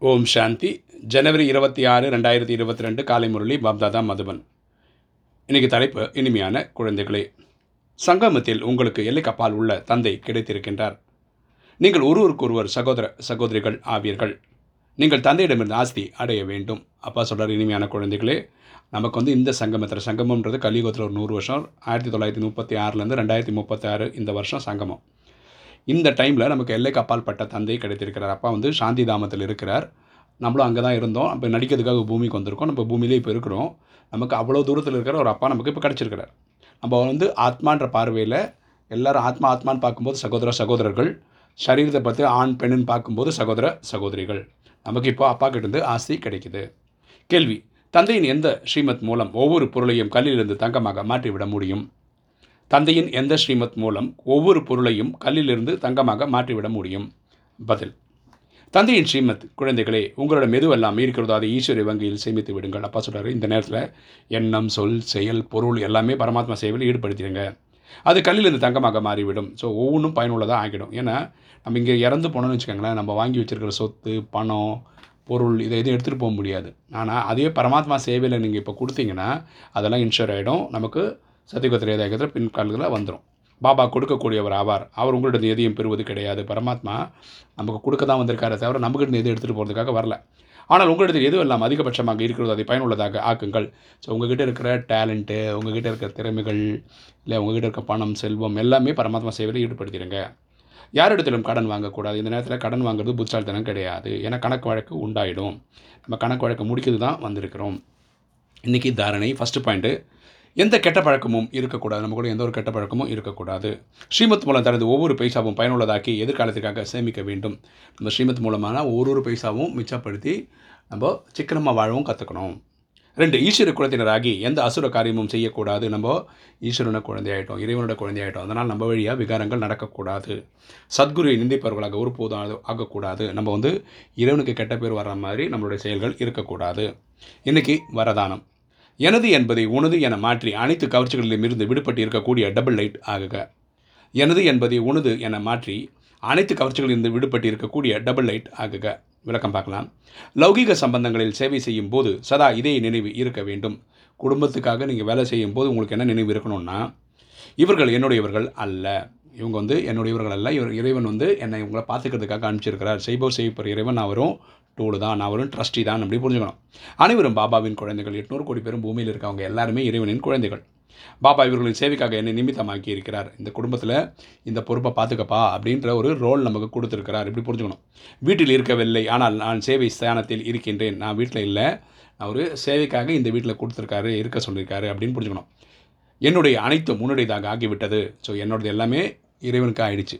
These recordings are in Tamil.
ஓம் சாந்தி. ஜனவரி இருபத்தி ஆறு ரெண்டாயிரத்தி இருபத்தி ரெண்டு காலை முரளி பாப்தாதா மதுபன். இன்றைக்கு தலைப்பு இனிமையான குழந்தைகளே. சங்கமத்தில் உங்களுக்கு எல்லைக்கப்பால் உள்ள தந்தை கிடைத்திருக்கின்றார். நீங்கள் ஒருவருக்கொருவர் சகோதர சகோதரிகள் ஆவீர்கள் நீங்கள் தந்தையிடமிருந்து ஆஸ்தி அடைய வேண்டும். அப்பா சொல்கிறார் இனிமையான குழந்தைகளே நமக்கு வந்து இந்த சங்கமத்தில் சங்கமம்ன்றது கலியுகத்தில் ஒரு நூறு வருஷம் ஆயிரத்தி தொள்ளாயிரத்தி முப்பத்தி ஆறுலேருந்து ரெண்டாயிரத்தி முப்பத்தி ஆறு இந்த வருஷம் சங்கமம். இந்த டைமில் நமக்கு எல்லைக்கு அப்பாற்பட்ட தந்தை கிடைத்திருக்கிறார். அப்பா வந்து சாந்தி தாமத்தில் இருக்கிறார். நம்மளும் அங்கே தான் இருந்தோம். இப்போ நடிக்கிறதுக்காக பூமிக்கு வந்திருக்கோம். நம்ம பூமியிலே இப்போ இருக்கிறோம். நமக்கு அவ்வளோ தூரத்தில் இருக்கிற ஒரு அப்பா நமக்கு இப்போ கிடச்சிருக்கிறார். நம்ம வந்து ஆத்மான்ற பார்வையில் எல்லாரும் ஆத்மா ஆத்மான்னு பார்க்கும்போது சகோதர சகோதரர்கள். சரீரத்தை பற்றி ஆண் பெண்ணுன்னு பார்க்கும்போது சகோதர சகோதரிகள். நமக்கு இப்போ அப்பா கிட்டேருந்து ஆசை கிடைக்குது. கேள்வி தந்தையின் எந்த ஸ்ரீமத் மூலம் ஒவ்வொரு பொருளையும் கல்லிலிருந்து தங்கமாக மாற்றிவிட முடியும்? தந்தையின் எந்த ஸ்ரீமத் மூலம் ஒவ்வொரு பொருளையும் கல்லிலிருந்து தங்கமாக மாற்றிவிட முடியும்? பதில். தந்தையின் ஸ்ரீமத் குழந்தைகளே உங்களோட எதுவெல்லாம் இருக்கிறதோ அதை ஈஸ்வரி வங்கியில் சேமித்து விடுங்கள். அப்பா சொல்கிறார் இந்த நேரத்தில் எண்ணம் சொல் செயல் பொருள் எல்லாமே பரமாத்மா சேவையில் ஈடுபடுத்திடுங்க. அது கல்லிலிருந்து தங்கமாக மாறிவிடும். ஸோ ஒவ்வொன்றும் பயனுள்ளதாக ஆகிடும். ஏன்னா நம்ம இங்கே இறந்து போனோம்னு வச்சுக்கோங்களேன் நம்ம வாங்கி வச்சுருக்கிற சொத்து பணம் பொருள் இதை எதுவும் எடுத்துகிட்டு போக முடியாது. ஆனால் அதே பரமாத்மா சேவையில் நீங்கள் இப்போ கொடுத்தீங்கன்னா அதெல்லாம் இன்ஷூர் ஆகிடும் நமக்கு சத்தியகுத்திர ஏதாயகத்தில் பின்காலத்தில் வந்துடும் பாபா கொடுக்கக்கூடியவர் ஆவார். அவர் உங்கள்கிட்ட எதையும் பெறுவது கிடையாது. பரமாத்மா நமக்கு கொடுக்க தான் வந்திருக்காரு தவிர நம்மகிட்ட எதுவும் எடுத்துகிட்டு போகிறதுக்காக வரல. ஆனால் உங்களிடத்தில் எதுவும் எல்லாம் அதிகபட்சமாக இருக்கிறதோ அதை பயனுள்ளதாக ஆக்குங்கள். ஸோ உங்ககிட்ட இருக்கிற டேலண்ட்டு உங்ககிட்ட இருக்கிற திறமைகள் இல்லை உங்ககிட்ட இருக்க பணம் செல்வம் எல்லாமே பரமாத்மா சேவையில் ஈடுபடுத்திடுங்க. யாரிடத்திலும் கடன் வாங்கக்கூடாது. இந்த நேரத்தில் கடன் வாங்குறது புத்தாலித்தனம் கிடையாது. ஏன்னா கணக்கு வழக்கு உண்டாயிடும். நம்ம கணக்கு வழக்கு முடிக்கிறது தான் வந்திருக்கிறோம். இன்றைக்கி தாரணை ஃபஸ்ட்டு பாயிண்ட்டு எந்த கெட்ட பழக்கமும் இருக்கக்கூடாது. நம்ம கூட எந்த ஒரு கெட்ட பழக்கமும் இருக்கக்கூடாது. ஸ்ரீமத் மூலம் தனது ஒவ்வொரு பைசாவும் பயனுள்ளதாக்கி எதிர்காலத்திற்காக சேமிக்க வேண்டும். நம்ம ஸ்ரீமத் மூலமான ஒரு ஒரு பைசாவும் மிச்சப்படுத்தி நம்ம சிக்கனமாக வாழவும் கற்றுக்கணும் ரெண்டு ஈஸ்வர குலத்தினராகி எந்த அசுர காரியமும் செய்யக்கூடாது. நம்ம ஈஸ்வரன குழந்தையாயிட்டோம் இறைவனோட குழந்தையாயிட்டோம். அதனால் நம்ம வழியாக விகாரங்கள் நடக்கக்கூடாது. சத்குருவை நிந்திப்பவர்களாக ஒருபோதும் ஆகக்கூடாது. நம்ம வந்து இறைவனுக்கு கெட்ட பேர் வர்ற மாதிரி நம்மளுடைய செயல்கள் இருக்கக்கூடாது. இன்றைக்கி வரதானம். எனது என்பதை உனது என மாற்றி அனைத்து கவர்ச்சிகளிலும் இருந்து விடுபட்டு இருக்கக்கூடிய டபுள் லைட் ஆகுக. எனது என்பதை உனது என மாற்றி அனைத்து கவர்ச்சிகளிலிருந்து விடுபட்டு இருக்கக்கூடிய டபுள் லைட் ஆகுக. விளக்கம் பார்க்கலாம். லௌகிக சம்பந்தங்களில் சேவை செய்யும் போது சதா இதே நினைவு இருக்க வேண்டும். குடும்பத்துக்காக நீங்கள் வேலை செய்யும் போது உங்களுக்கு என்ன நினைவு இருக்கணும்னா இவர்கள் என்னுடையவர்கள் அல்ல. இவங்க வந்து என்னுடையவர்கள் அல்ல. இவர் இறைவன் வந்து என்னை இவங்களை பார்த்துக்கிறதுக்காக அனுப்பிச்சிருக்கிறார். செய்பவர் செய்யப்படுற இறைவன் அவரும் டூலு தான் அவரும் ட்ரஸ்டி தான் அப்படி புரிஞ்சுக்கணும். அனைவரும் பாபாவின் குழந்தைகள். எட்நூறு கோடி பேரும் பூமியில் இருக்கவங்க எல்லாருமே இறைவனின் குழந்தைகள். பாபா இவர்களின் சேவைக்காக என்னை நிமித்தமாக்கி இருக்கிறார். இந்த குடும்பத்தில் இந்த பொறுப்பை பார்த்துக்கப்பா அப்படின்ற ஒரு ரோல் நமக்கு கொடுத்துருக்கிறார். இப்படி புரிஞ்சுக்கணும். வீட்டில் இருக்கவில்லை. ஆனால் நான் சேவை ஸ்தானத்தில் இருக்கின்றேன். நான் வீட்டில் இல்லை. நான் ஒரு சேவைக்காக இந்த வீட்டில் கொடுத்துருக்காரு இருக்க சொல்லியிருக்காரு அப்படின்னு புரிஞ்சுக்கணும். என்னுடைய அனைத்தும் உன்னுடையதாக ஆகிவிட்டது. ஸோ என்னோடது எல்லாமே இறைவனுக்கு ஆயிடுச்சு.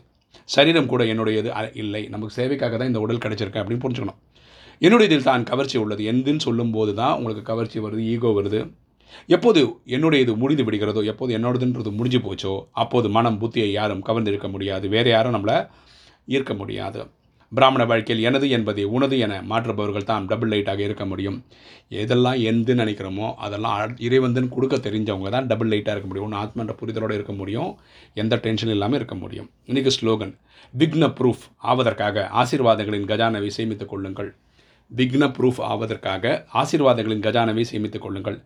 சரீரம் கூட என்னுடையது இல்லை. நமக்கு சேவைக்காக தான் இந்த உடல் கிடச்சிருக்கேன் அப்படின்னு புரிஞ்சுக்கணும். என்னுடையதில் தான் கவர்ச்சி உள்ளது எந்துன்னு சொல்லும்போது தான் உங்களுக்கு கவர்ச்சி வருது ஈகோ வருது. எப்போது என்னுடைய இது முடிந்து விடுகிறதோ எப்போது என்னோடதுன்றது முடிஞ்சு போச்சோ அப்போது மனம் புத்தியை யாரும் கவர்ந்திருக்க முடியாது. வேறு யாரும் நம்மளை ஈர்க்க முடியாது. பிராமண வாழ்க்கையில் எனது என்பதை உனது என மாற்றுபவர்கள் தான் டபுள் லைட்டாக இருக்க முடியும். எதெல்லாம் எந்துன்னு நினைக்கிறோமோ அதெல்லாம் இறைவந்தன் கொடுக்க தெரிஞ்சவங்க தான் டபுள் லைட்டாக இருக்க முடியும். ஒன்று ஆத்மன்ற புரிதலோடு இருக்க முடியும். எந்த டென்ஷன் இல்லாமல் இருக்க முடியும். இன்றைக்கி ஸ்லோகன் விக்ன ப்ரூஃப் ஆவதற்காக ஆசீர்வாதங்களின் கஜானவை சேமித்துக் கொள்ளுங்கள். விக்ன ப்ரூஃப் ஆவதற்காக ஆசீர்வாதங்களின் கஜானவை சேமித்துக் கொள்ளுங்கள்.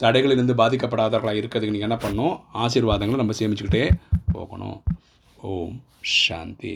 தடைகளிலிருந்து பாதிக்கப்படாதவர்களாக இருக்கிறதுக்கு நீங்கள் என்ன பண்ணணும்? ஆசீர்வாதங்களை நம்ம சேமிச்சுக்கிட்டே போகணும். ஓம் சாந்தி.